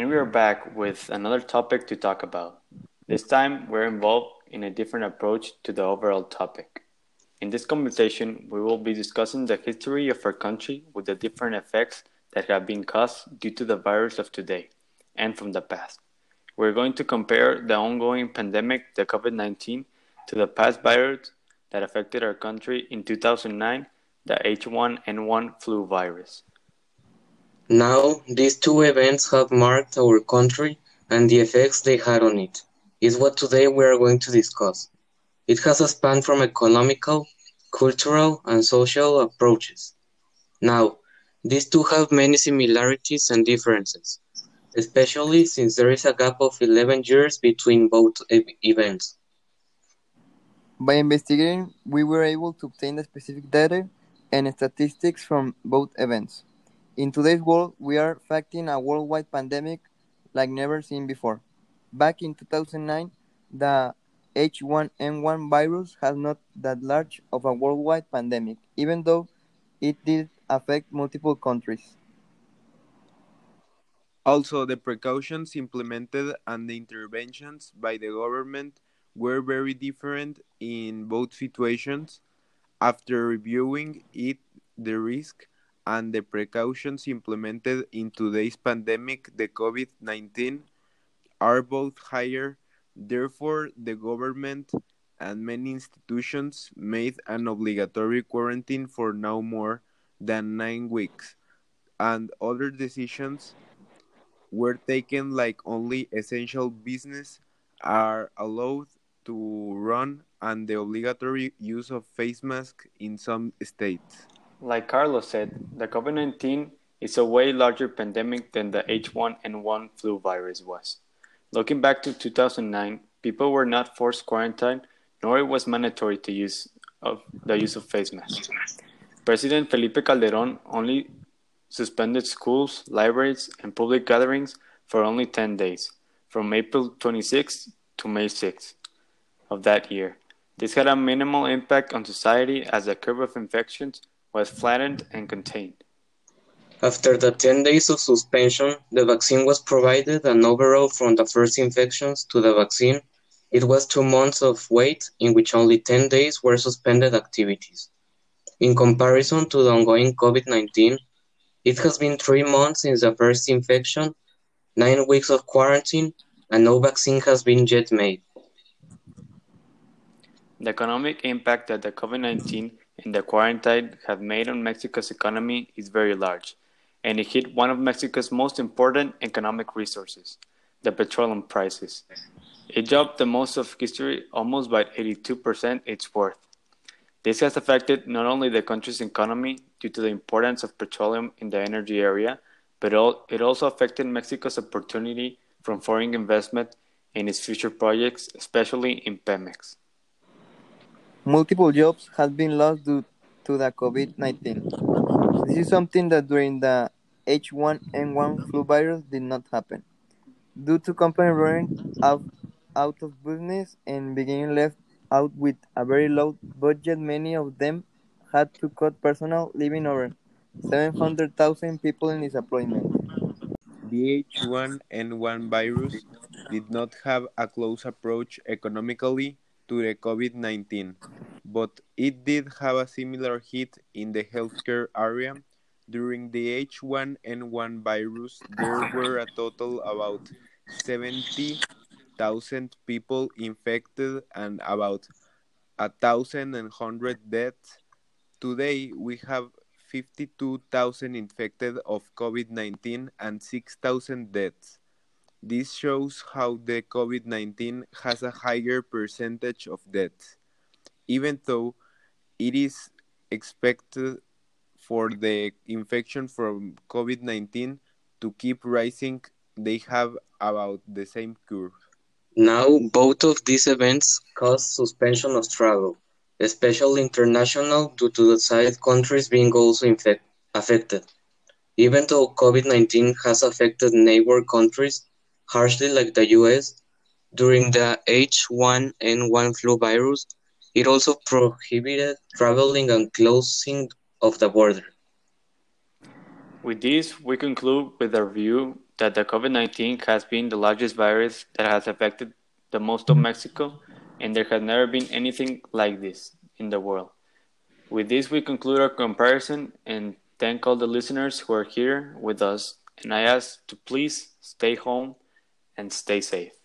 and we are back with another topic to talk about. This time, we're involved in a different approach to the overall topic. In this conversation, we will be discussing the history of our country with the different effects that have been caused due to the virus of today and from the past. We're going to compare the ongoing pandemic, the COVID 19, to the past virus that affected our country in 2009, the H1N1 flu virus. Now, these two events have marked our country and the effects they had on it is what today we are going to discuss. It has a span from economical, cultural, and social approaches. Now, these two have many similarities and differences, especially since there is a gap of 11 years between both e events. By investigating, we were able to obtain the specific data and statistics from both events. In today's world, we are facing a worldwide pandemic like never seen before. Back in 2009, the H1N1 virus has not that large of a worldwide pandemic, even though it did affect multiple countries. Also, the precautions implemented and the interventions by the government were very different in both situations. After reviewing it, the risk and the precautions implemented in today's pandemic, the COVID 19, are both higher. Therefore, the government and many institutions made an obligatory quarantine for no more than nine weeks, and other decisions were taken like only essential business are allowed to run and the obligatory use of face masks in some states. Like Carlos said, the COVID 19 is a way larger pandemic than the H1N1 flu virus was. Looking back to 2009, people were not forced quarantine, nor it was mandatory to use of the use of face masks. President Felipe Calderón only suspended schools, libraries, and public gatherings for only 10 days, from April 26 to May 6 of that year. This had a minimal impact on society as the curve of infections was flattened and contained. After the 10 days of suspension, the vaccine was provided and overall from the first infections to the vaccine, it was two months of wait in which only 10 days were suspended activities. In comparison to the ongoing COVID-19, it has been three months since the first infection, nine weeks of quarantine, and no vaccine has been yet made. The economic impact that the COVID-19 and the quarantine have made on Mexico's economy is very large, and it hit one of Mexico's most important economic resources, the petroleum prices. It dropped the most of history almost by 82% its worth. This has affected not only the country's economy due to the importance of petroleum in the energy area, but it also affected Mexico's opportunity from foreign investment in its future projects, especially in Pemex. Multiple jobs have been lost due to the COVID-19. This is something that during the H1N1 flu virus did not happen. Due to companies running out, out of business and being left out with a very low budget, many of them had to cut personnel, leaving over 700,000 people in disemployment. The H1N1 virus did not have a close approach economically to the COVID 19, but it did have a similar hit in the healthcare area. During the H1N1 virus, there were a total about 70,000 people infected and about 1,100 deaths. Today, we have 52,000 infected of COVID 19 and 6,000 deaths. This shows how the COVID 19 has a higher percentage of deaths, even though it is expected for the infection from COVID 19 to keep rising, they have about the same curve. Now, both of these events cause suspension of travel, especially international, due to the side countries being also infect- affected. Even though COVID 19 has affected neighbor countries, harshly like the US, during the H1N1 flu virus, it also prohibited traveling and closing of the border. With this, we conclude with our view that the COVID-19 has been the largest virus that has affected the most of Mexico, and there has never been anything like this in the world. With this, we conclude our comparison and thank all the listeners who are here with us. And I ask to please stay home and stay safe.